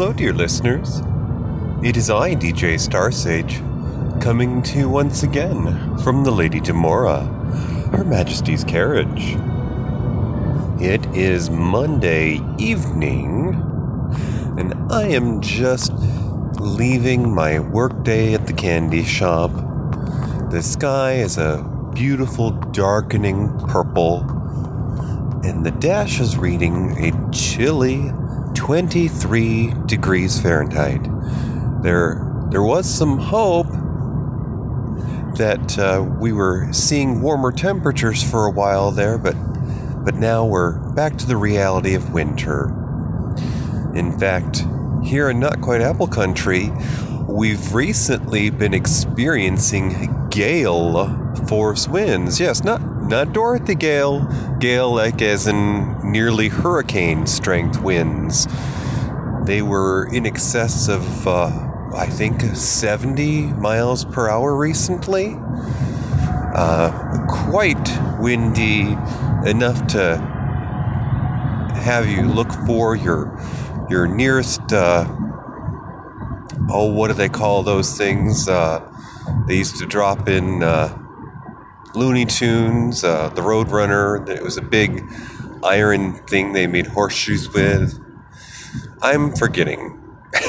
Hello, dear listeners. It is I, DJ Starsage, coming to you once again from the Lady Demora, Her Majesty's carriage. It is Monday evening, and I am just leaving my workday at the candy shop. The sky is a beautiful, darkening purple, and the dash is reading a chilly 23 degrees Fahrenheit. There, there was some hope that uh, we were seeing warmer temperatures for a while there, but but now we're back to the reality of winter. In fact, here in Not Quite Apple Country, we've recently been experiencing gale force winds. Yes, not not Dorothy gale, gale like as in nearly hurricane strength winds. They were in excess of, uh, I think, 70 miles per hour recently. Uh, quite windy enough to have you look for your your nearest uh, oh what do they call those things uh, they used to drop in uh, Looney Tunes uh, the Roadrunner it was a big iron thing they made horseshoes with I'm forgetting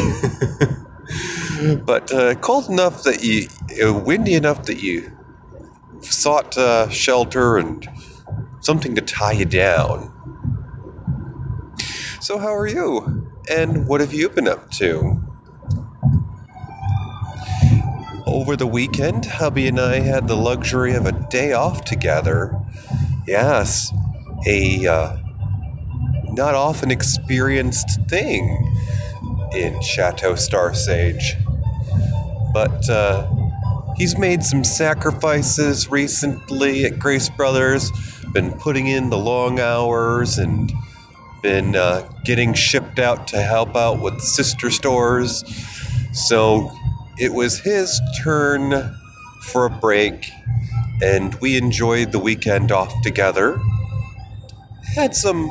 but uh, cold enough that you uh, windy enough that you sought uh, shelter and something to tie you down. So, how are you? And what have you been up to? Over the weekend, hubby and I had the luxury of a day off together. Yes, a uh, not often experienced thing in Chateau Starsage. But uh, he's made some sacrifices recently at Grace Brothers, been putting in the long hours and been uh, getting shipped out to help out with sister stores. So it was his turn for a break, and we enjoyed the weekend off together. Had some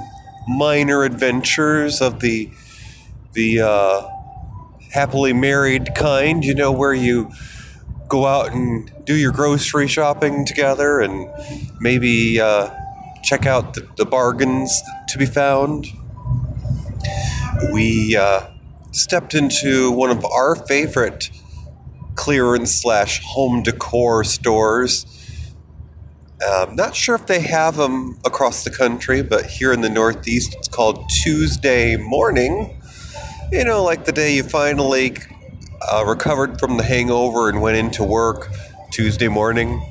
minor adventures of the the uh, happily married kind, you know, where you go out and do your grocery shopping together and maybe uh, check out the, the, bargains to be found. We uh, stepped into one of our favorite clearance slash home decor stores. Um, not sure if they have them across the country, but here in the Northeast, it's called Tuesday Morning. You know, like the day you finally uh, recovered from the hangover and went into work Tuesday morning.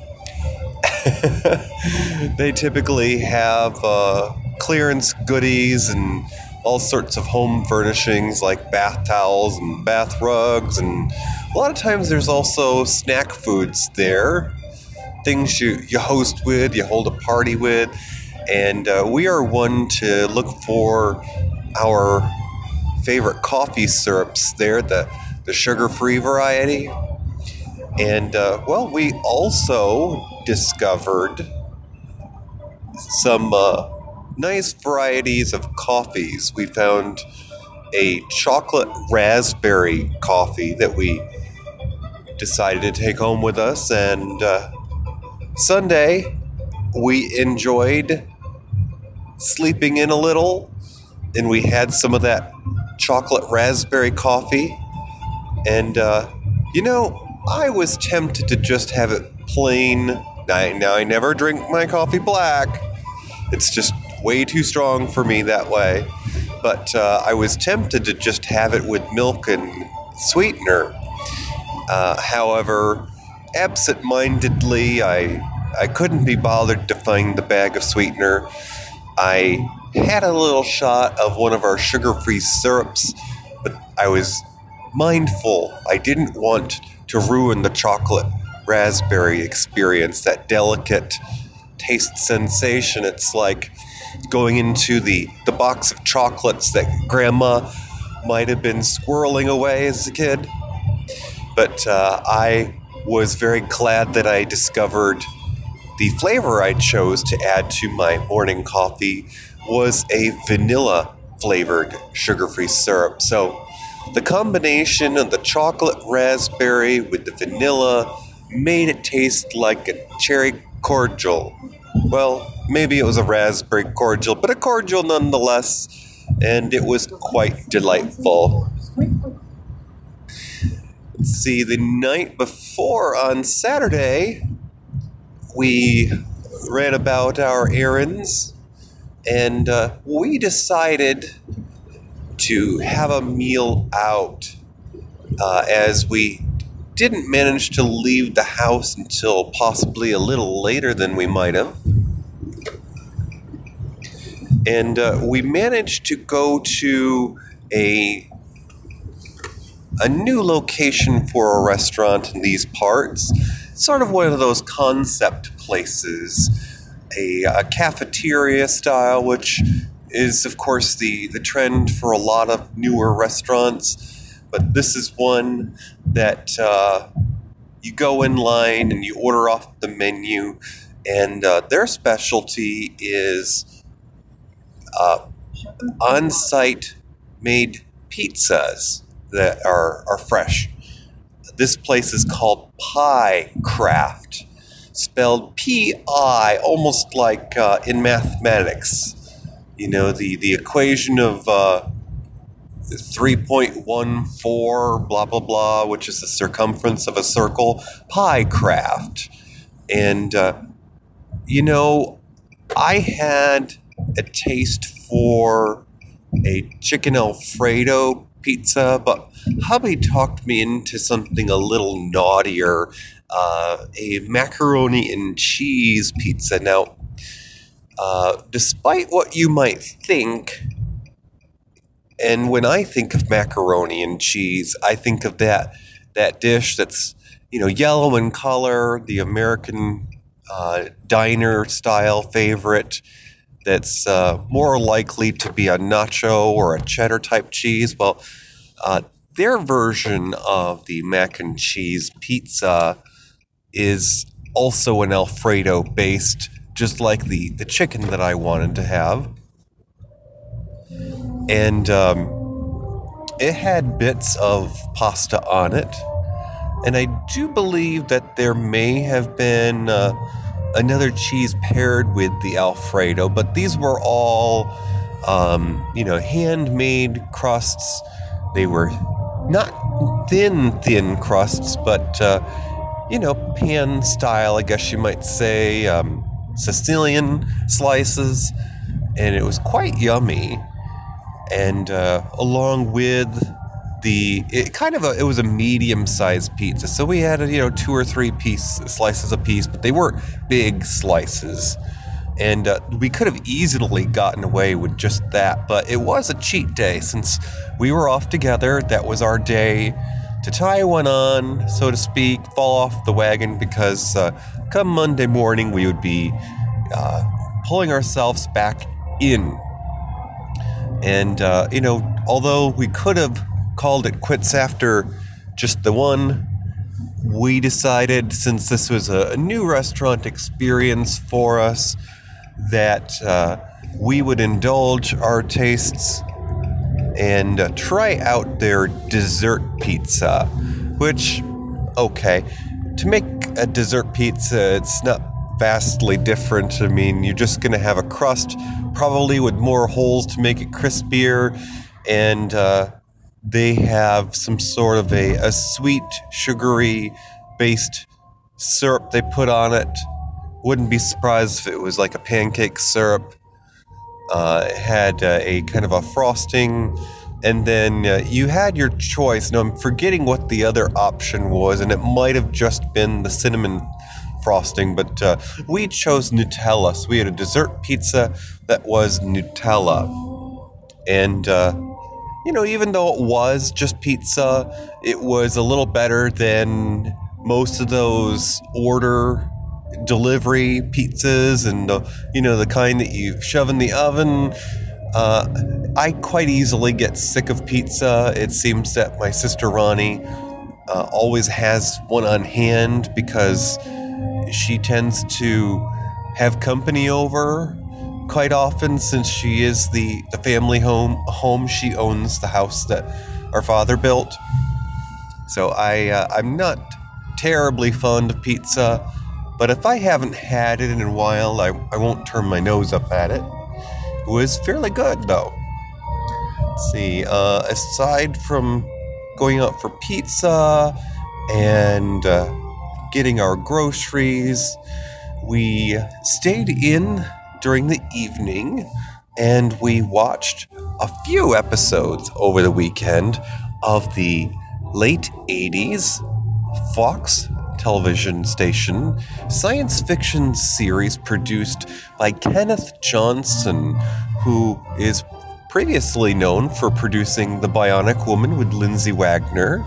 they typically have uh, clearance goodies and all sorts of home furnishings like bath towels and bath rugs, and a lot of times there's also snack foods there, things you, you host with, you hold a party with, and uh, we are one to look for our favorite coffee syrups there, the, the sugar free variety. And uh, well, we also discovered some uh, nice varieties of coffees. We found a chocolate raspberry coffee that we decided to take home with us. And uh, Sunday, we enjoyed sleeping in a little, and we had some of that chocolate raspberry coffee. And, uh, you know, I was tempted to just have it plain. now, I never drink my coffee black, it's just way too strong for me that way. But uh, I was tempted to just have it with milk and sweetener. Uh, however, absent mindedly, I, I couldn't be bothered to find the bag of sweetener. I had a little shot of one of our sugar free syrups, but I was mindful. I didn't want to ruin the chocolate raspberry experience, that delicate taste sensation. It's like going into the, the box of chocolates that grandma might have been squirreling away as a kid. But uh, I was very glad that I discovered the flavor I chose to add to my morning coffee was a vanilla flavored sugar free syrup. So the combination of the chocolate raspberry with the vanilla made it taste like a cherry cordial. Well, maybe it was a raspberry cordial, but a cordial nonetheless, and it was quite delightful. See, the night before on Saturday, we ran about our errands and uh, we decided to have a meal out uh, as we didn't manage to leave the house until possibly a little later than we might have. And uh, we managed to go to a a new location for a restaurant in these parts. Sort of one of those concept places, a, a cafeteria style, which is, of course, the, the trend for a lot of newer restaurants. But this is one that uh, you go in line and you order off the menu, and uh, their specialty is uh, on site made pizzas that are, are fresh. This place is called Pie Craft, spelled P I, almost like uh, in mathematics. You know, the, the equation of uh, 3.14, blah, blah, blah, which is the circumference of a circle, Pie Craft. And, uh, you know, I had a taste for a chicken Alfredo pizza, but hubby talked me into something a little naughtier uh, a macaroni and cheese pizza. Now, uh, despite what you might think, and when I think of macaroni and cheese, I think of that that dish that's you know yellow in color, the American uh, diner style favorite. That's uh, more likely to be a nacho or a cheddar type cheese. Well, uh, their version of the mac and cheese pizza is also an Alfredo based just like the, the chicken that I wanted to have. And um, it had bits of pasta on it. And I do believe that there may have been uh, another cheese paired with the Alfredo, but these were all, um, you know, handmade crusts. They were not thin, thin crusts, but, uh, you know, pan style, I guess you might say. Um, Sicilian slices, and it was quite yummy. And uh, along with the it kind of a, it was a medium sized pizza, so we had you know two or three piece slices a piece, but they weren't big slices. And uh, we could have easily gotten away with just that, but it was a cheat day since we were off together. That was our day to tie one on, so to speak, fall off the wagon because uh, come Monday morning we would be uh, pulling ourselves back in. And, uh, you know, although we could have called it quits after just the one, we decided since this was a, new restaurant experience for us that uh, we would indulge our tastes and uh, try out their dessert pizza, which, okay, to make a dessert pizza, it's not vastly different. I mean, you're just going to have a crust, probably with more holes to make it crispier, and uh, they have some sort of a, a sweet, sugary based syrup they put on it. Wouldn't be surprised if it was like a pancake syrup. Uh, it had uh, a kind of a frosting, and then uh, you had your choice. Now I'm forgetting what the other option was, and it might have just been the cinnamon frosting, but uh, we chose Nutella. So we had a dessert pizza that was Nutella. And, uh, you know, even though it was just pizza, it was a little better than most of those order delivery pizzas and, you know, the kind that you shove in the oven. Uh, I quite easily get sick of pizza. It seems that my sister Ronnie uh, always has one on hand because she tends to have company over quite often since she is the, the family home home she owns the house that our father built. So I uh, I'm not terribly fond of pizza, but if I haven't had it in a while, I, I won't turn my nose up at it. It was fairly good though. Let's see, uh, aside from going out for pizza and uh, getting our groceries, we stayed in during the evening and we watched a few episodes over the weekend of the late 80s Fox television station science fiction series produced by Kenneth Johnson, who is previously known for producing The Bionic Woman with Lindsay Wagner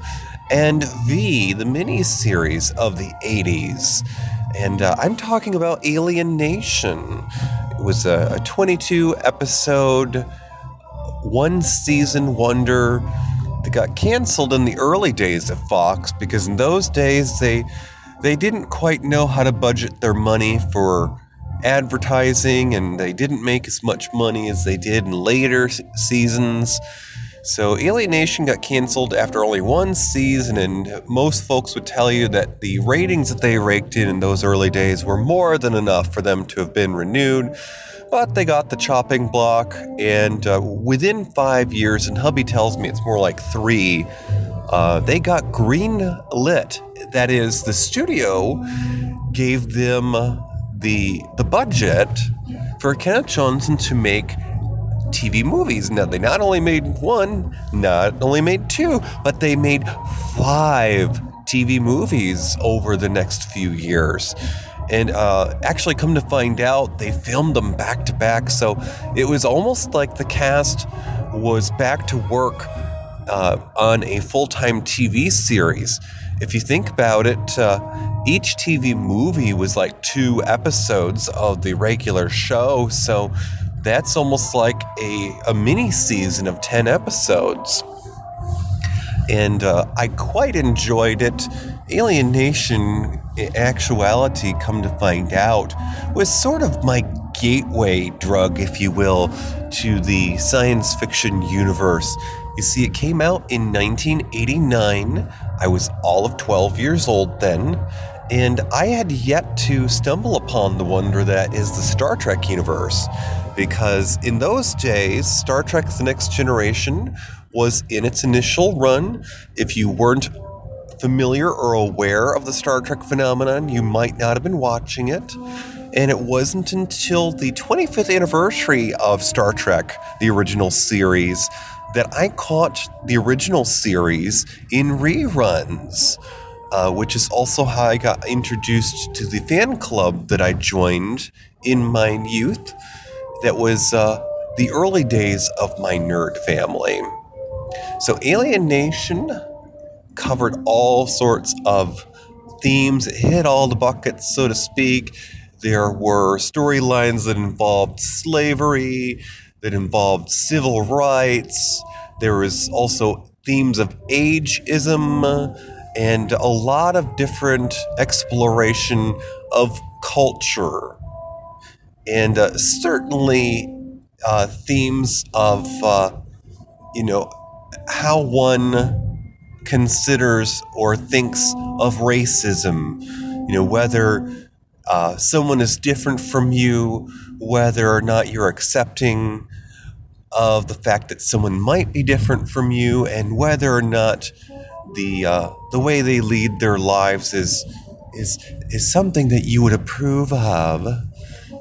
and V, the mini-series of the 80s. And uh, I'm talking about Alien Nation. It was a, a 22 episode, one season wonder that got canceled in the early days of Fox because in those days they they didn't quite know how to budget their money for advertising and they didn't make as much money as they did in later seasons. So Alien Nation got canceled after only one season, and most folks would tell you that the ratings that they raked in in those early days were more than enough for them to have been renewed. But they got the chopping block, and uh, within five years, and hubby tells me it's more like three, uh, they got green lit. That is, the studio gave them the the budget for Kenneth Johnson to make TV movies. Now, they not only made one, not only made two, but they made five TV movies over the next few years. And uh, actually, come to find out, they filmed them back to back. So it was almost like the cast was back to work uh, on a full time TV series. If you think about it, uh, each TV movie was like two episodes of the regular show. So that's almost like a, a mini season of 10 episodes. And uh, I quite enjoyed it. Alien Nation, in actuality, come to find out, was sort of my gateway drug, if you will, to the science fiction universe. You see, it came out in 1989. I was all of 12 years old then, and I had yet to stumble upon the wonder that is the Star Trek universe because in those days, Star Trek The Next Generation was in its initial run. If you weren't familiar or aware of the Star Trek phenomenon, you might not have been watching it. And it wasn't until the 25th anniversary of Star Trek, the original series, that I caught the original series in reruns. Uh, which is also how I got introduced to the fan club that I joined in my youth that was uh, the early days of my nerd family. So, Alien Nation covered all sorts of themes, it hit all the buckets, so to speak. There were storylines that involved slavery, that involved civil rights. There was also themes of ageism and a lot of different exploration of culture and uh, certainly uh, themes of uh, you know how one considers or thinks of racism. You know whether uh, someone is different from you whether or not you're accepting of the fact that someone might be different from you and whether or not the uh, the way they lead their lives is is is something that you would approve of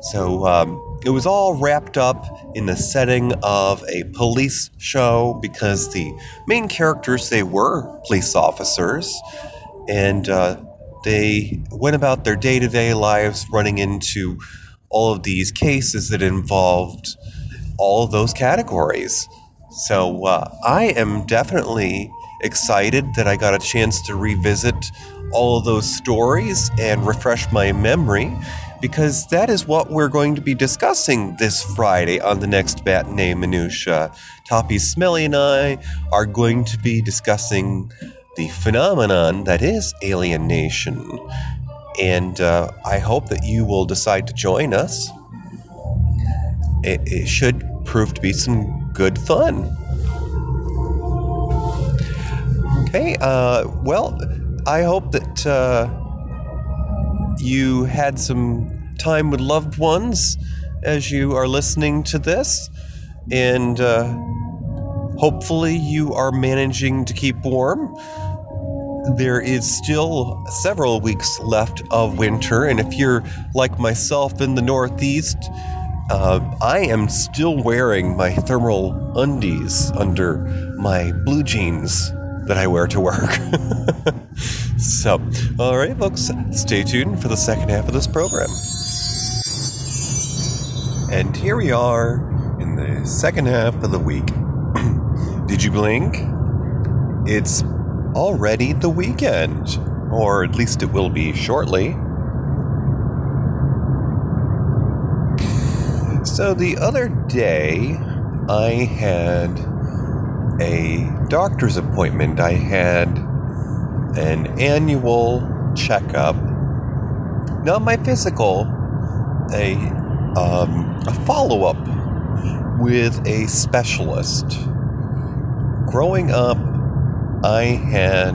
so um, it was all wrapped up in the setting of a police show because the main characters they were police officers, and uh, they went about their day to day lives running into all of these cases that involved all of those categories. So uh, I am definitely excited that I got a chance to revisit all of those stories and refresh my memory because that is what we're going to be discussing this Friday on the next Matinee Minutia. Toppy Smelly and I are going to be discussing the phenomenon that is Alien Nation. And uh, I hope that you will decide to join us. It, it should prove to be some good fun. Okay, uh, well, I hope that uh, you had some time with loved ones as you are listening to this, and uh, hopefully you are managing to keep warm. There is still several weeks left of winter, and if you're like myself in the Northeast, uh, I am still wearing my thermal undies under my blue jeans that I wear to work. so, all right, folks, stay tuned for the second half of this program. And here we are in the second half of the week. Did you blink? It's already the weekend, or at least it will be shortly. So the other day, I had a doctor's appointment. I had an annual checkup, not my physical, a um, a follow up with a specialist. Growing up, I had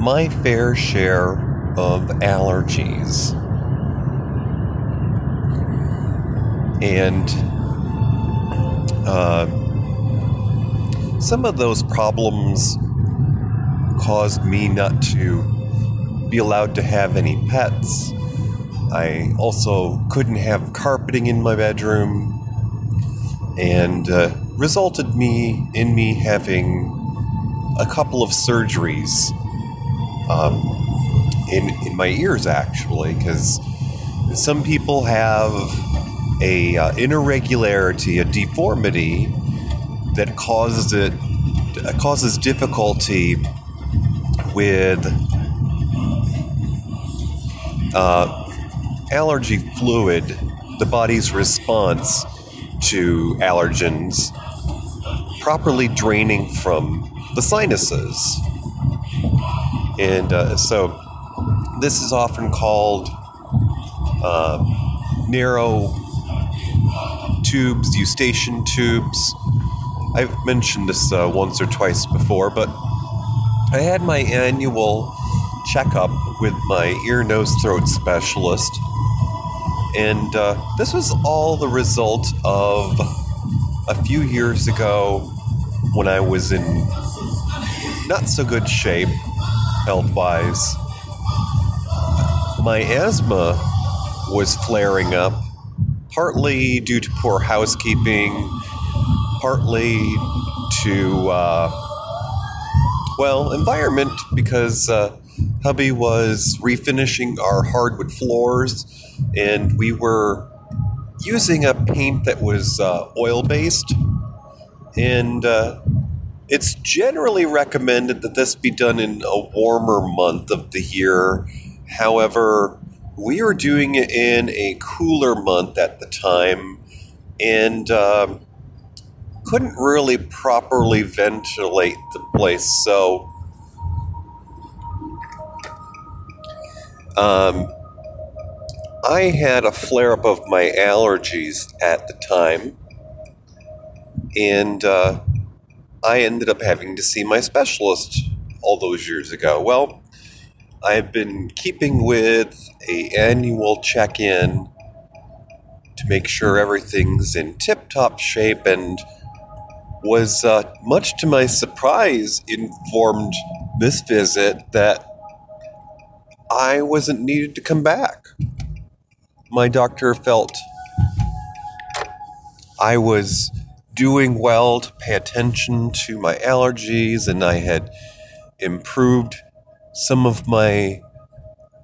my fair share of allergies. And uh, some of those problems caused me not to be allowed to have any pets. I also couldn't have carpeting in my bedroom, and uh, resulted me in me having a couple of surgeries um, in in my ears actually, because some people have a uh, irregularity, a deformity that causes it causes difficulty with uh, allergy fluid, the body's response to allergens, properly draining from the sinuses. And uh, so this is often called uh, narrow tubes, eustachian tubes. I've mentioned this uh, once or twice before, but I had my annual checkup with my ear, nose, throat specialist, and uh, this was all the result of a few years ago when I was in not so good shape health wise. My asthma was flaring up, partly due to poor housekeeping, partly to, uh, well, environment, because uh, hubby was refinishing our hardwood floors and we were using a paint that was uh, oil based. And uh, it's generally recommended that this be done in a warmer month of the year. However, we were doing it in a cooler month at the time and uh, couldn't really properly ventilate the place. So, um, I had a flare up of my allergies at the time, and uh, I ended up having to see my specialist all those years ago. Well, I've been keeping with a annual check-in to make sure everything's in tip-top shape and was uh, much to my surprise informed this visit that I wasn't needed to come back. My doctor felt I was doing well to pay attention to my allergies and I had improved some of my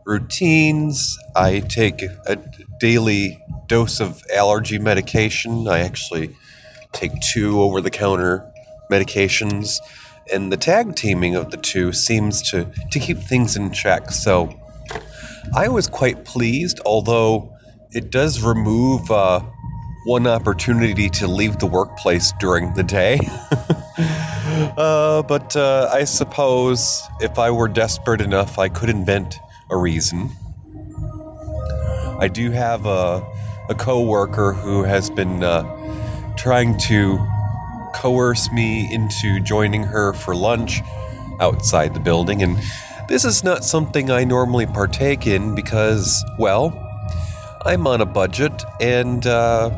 routines. I take a daily dose of allergy medication. I actually take two over the counter medications. And the tag teaming of the two seems to, to keep things in check. So I was quite pleased, although it does remove uh, one opportunity to leave the workplace during the day. uh, but uh, I suppose if I were desperate enough, I could invent a reason. I do have a, a coworker who has been uh, trying to coerce me into joining her for lunch outside the building, and this is not something I normally partake in because, well, I'm on a budget, and uh,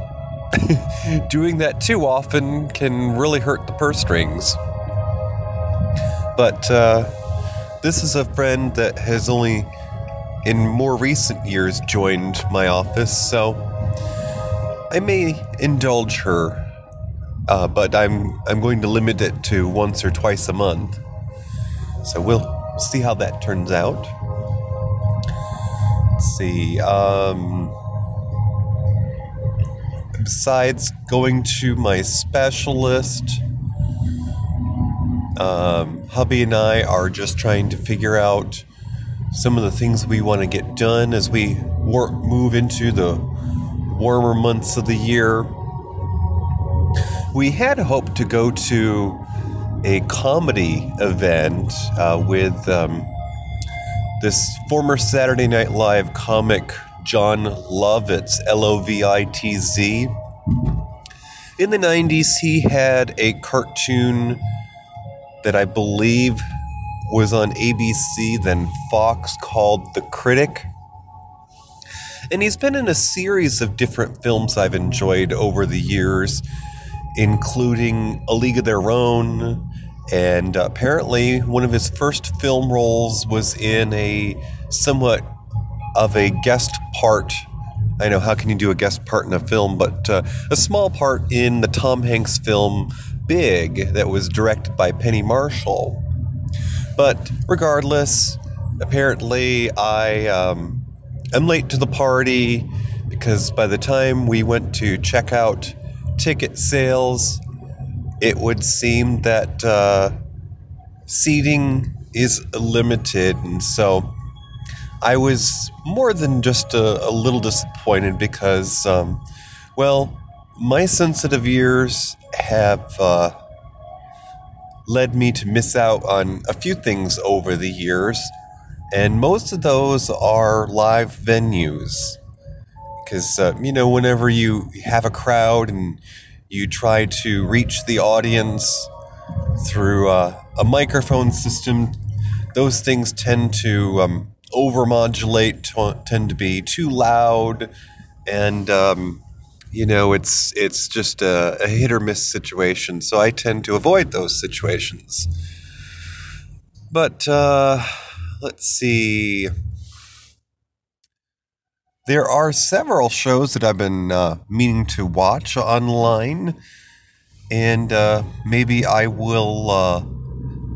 doing that too often can really hurt the purse strings. But uh, this is a friend that has only in more recent years joined my office, so I may indulge her, uh, but I'm I'm going to limit it to once or twice a month. So we'll see how that turns out. Let's see. Um, besides going to my specialist, um, hubby and I are just trying to figure out some of the things we want to get done as we work, move into the warmer months of the year. We had hoped to go to a comedy event uh, with um, this former Saturday Night Live comic, Jon Lovitz, L O V I T Z. In the 90s, he had a cartoon that I believe was on ABC, then Fox, called The Critic. And he's been in a series of different films I've enjoyed over the years, including A League of Their Own. And apparently, one of his first film roles was in a somewhat of a guest part. I know, how can you do a guest part in a film? But uh, a small part in the Tom Hanks film Big that was directed by Penny Marshall. But regardless, apparently I um, am late to the party because by the time we went to check out ticket sales, it would seem that uh, seating is limited. And so I was more than just a, a little disappointed because, um, well, my sensitive ears have. Uh, led me to miss out on a few things over the years, and most of those are live venues. Because, uh, you know, whenever you have a crowd and you try to reach the audience through uh, a microphone system, those things tend to um, overmodulate, t- tend to be too loud, and um, you know, it's it's just a, a, hit or miss situation. So I tend to avoid those situations. But uh, let's see. There are several shows that I've been uh, meaning to watch online, and uh, maybe I will uh,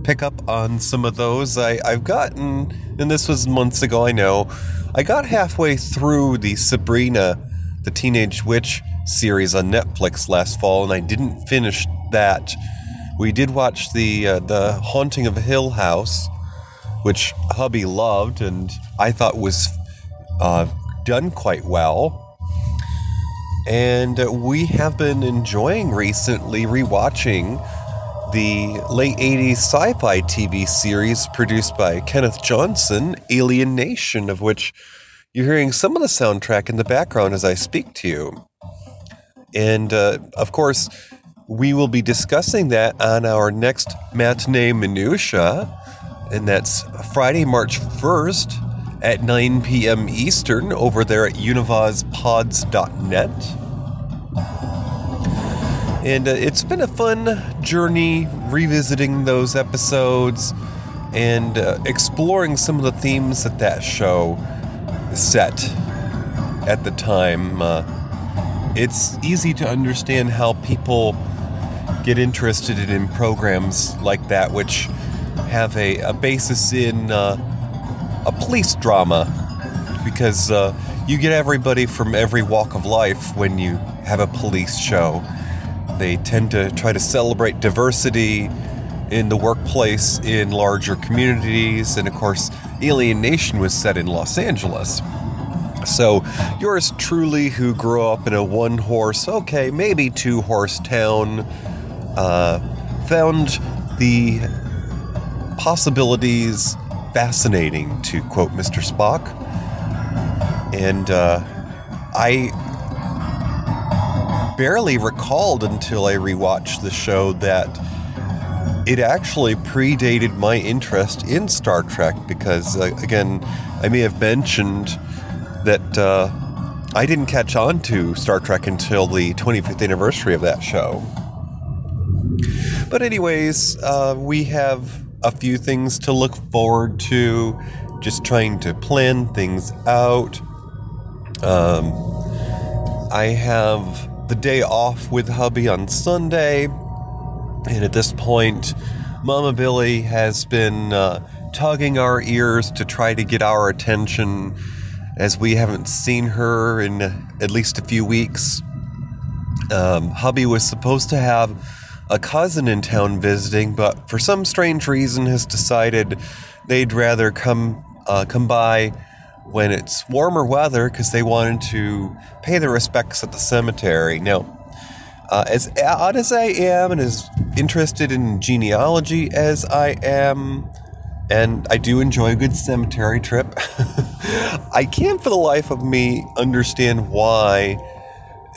pick up on some of those. I, I've gotten, and this was months ago, I know, I got halfway through the Sabrina the Teenage Witch series on Netflix last fall, and I didn't finish that. We did watch the uh, the Haunting of Hill House, which hubby loved, and I thought was uh, done quite well. And we have been enjoying recently rewatching the late 80s sci fi TV series produced by Kenneth Johnson, Alien Nation, of which you're hearing some of the soundtrack in the background as I speak to you. And uh, of course, we will be discussing that on our next matinee minutia, and that's Friday, March 1st at 9 p.m. Eastern over there at univazpods.net. And uh, it's been a fun journey revisiting those episodes and uh, exploring some of the themes that that show set at the time. Uh, it's easy to understand how people get interested in programs like that, which have a, a basis in uh, a police drama, because uh, you get everybody from every walk of life when you have a police show. They tend to try to celebrate diversity in the workplace in larger communities, and of course, Alien Nation was set in Los Angeles. So, yours truly, who grew up in a one horse, okay, maybe two horse town, uh, found the possibilities fascinating, to quote Mr. Spock. And uh, I barely recalled until I rewatched the show that it actually predated my interest in Star Trek because, uh, again, I may have mentioned that uh, I didn't catch on to Star Trek until the 25th anniversary of that show. But, anyways, uh, we have a few things to look forward to, just trying to plan things out. Um, I have the day off with hubby on Sunday, and at this point, Mama Billy has been uh, tugging our ears to try to get our attention as we haven't seen her in at least a few weeks. Um, hubby was supposed to have a cousin in town visiting, but for some strange reason has decided they'd rather come uh, come by when it's warmer weather because they wanted to pay their respects at the cemetery. Now, uh, as odd as I am and as interested in genealogy as I am, and I do enjoy a good cemetery trip, I can't for the life of me understand why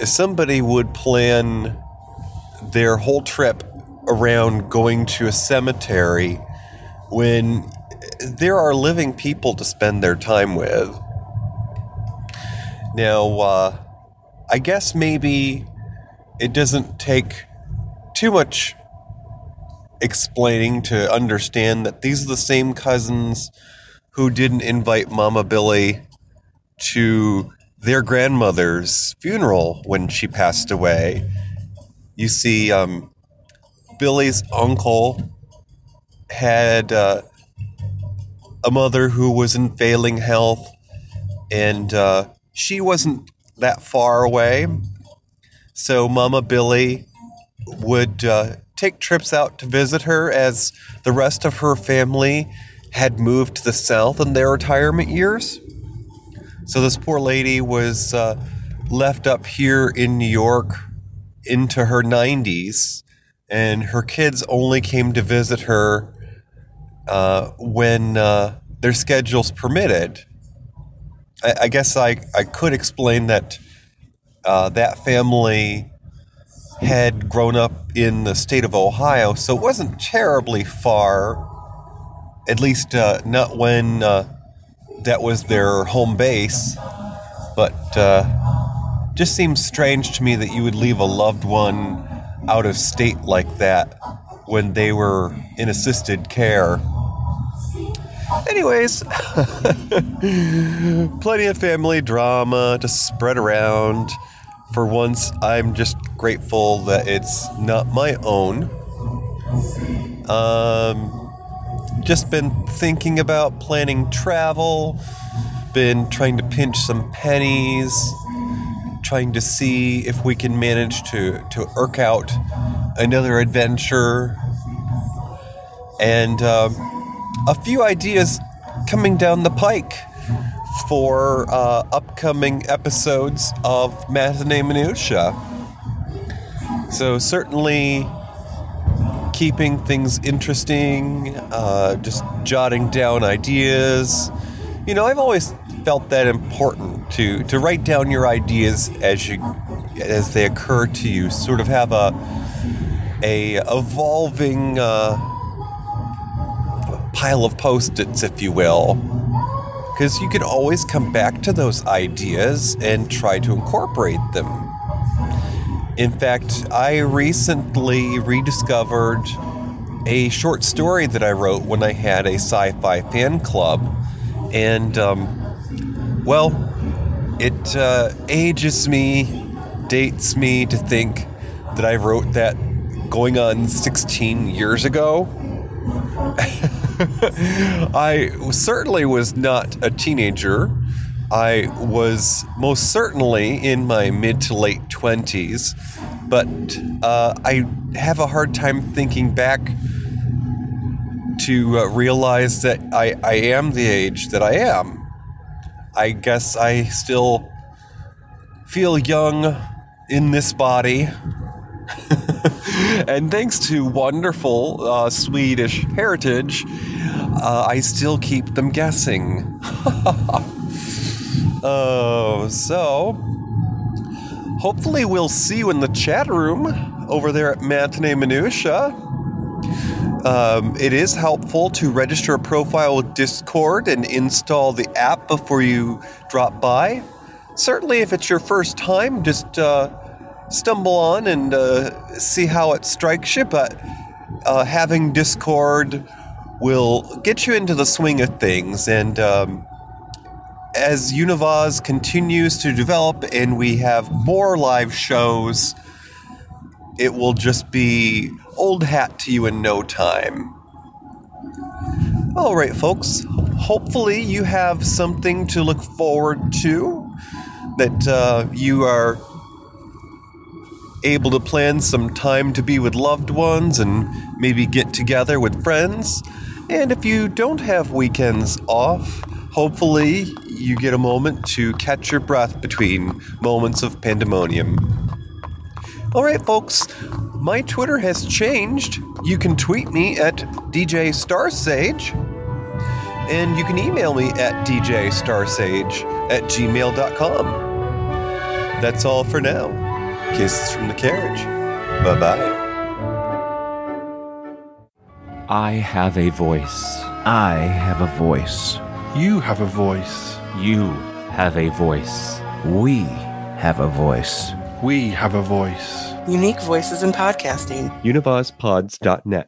somebody would plan their whole trip around going to a cemetery when there are living people to spend their time with. Now, uh, I guess maybe it doesn't take too much explaining to understand that these are the same cousins who didn't invite Mama Billy to their grandmother's funeral when she passed away. You see, um, Billy's uncle had uh, a mother who was in failing health, and uh, she wasn't that far away. So Mama Billy would uh, take trips out to visit her as the rest of her family had moved to the south in their retirement years. So this poor lady was uh, left up here in New York into her 90s, and her kids only came to visit her uh, when uh, their schedules permitted. I, I, guess I, I could explain that uh, that family had grown up in the state of Ohio, so it wasn't terribly far, at least uh, not when uh, that was their home base, but uh, just seems strange to me that you would leave a loved one out of state like that when they were in assisted care. Anyways, plenty of family drama to spread around. For once, I'm just grateful that it's not my own. Um, just been thinking about planning travel, been trying to pinch some pennies trying to see if we can manage to, to irk out another adventure. And um, a few ideas coming down the pike for uh, upcoming episodes of Matinee Minutia. So, certainly keeping things interesting, uh, just jotting down ideas. You know, I've always felt that important to to write down your ideas as you as they occur to you. Sort of have a a evolving uh, pile of post-its, if you will, because you can always come back to those ideas and try to incorporate them. In fact, I recently rediscovered a short story that I wrote when I had a sci-fi fan club, and um, well, it uh, ages me, dates me to think that I wrote that going on 16 years ago. I certainly was not a teenager. I was most certainly in my mid to late 20s, but uh, I have a hard time thinking back to uh, realize that I, I am the age that I am. I guess I still feel young in this body. and thanks to wonderful uh, Swedish heritage, uh, I still keep them guessing. oh, so hopefully we'll see you in the chat room over there at Matinee Minutia. Um, it is helpful to register a profile with Discord and install the app before you drop by. Certainly, if it's your first time, just uh, stumble on and uh, see how it strikes you. But uh, having Discord will get you into the swing of things. And um, as Univaz continues to develop and we have more live shows, it will just be old hat to you in no time. All right, folks. Hopefully, you have something to look forward to, that uh, you are able to plan some time to be with loved ones and maybe get together with friends. And if you don't have weekends off, hopefully you get a moment to catch your breath between moments of pandemonium. All right, folks, my Twitter has changed. You can tweet me at DJ Starsage, and you can email me at DJ Starsage at gmail.com. That's all for now. Kisses from the carriage. Bye bye. I have a voice. I have a voice. You have a voice. You have a voice. We have a voice. We have a voice. Unique voices in podcasting. Univazpods.net.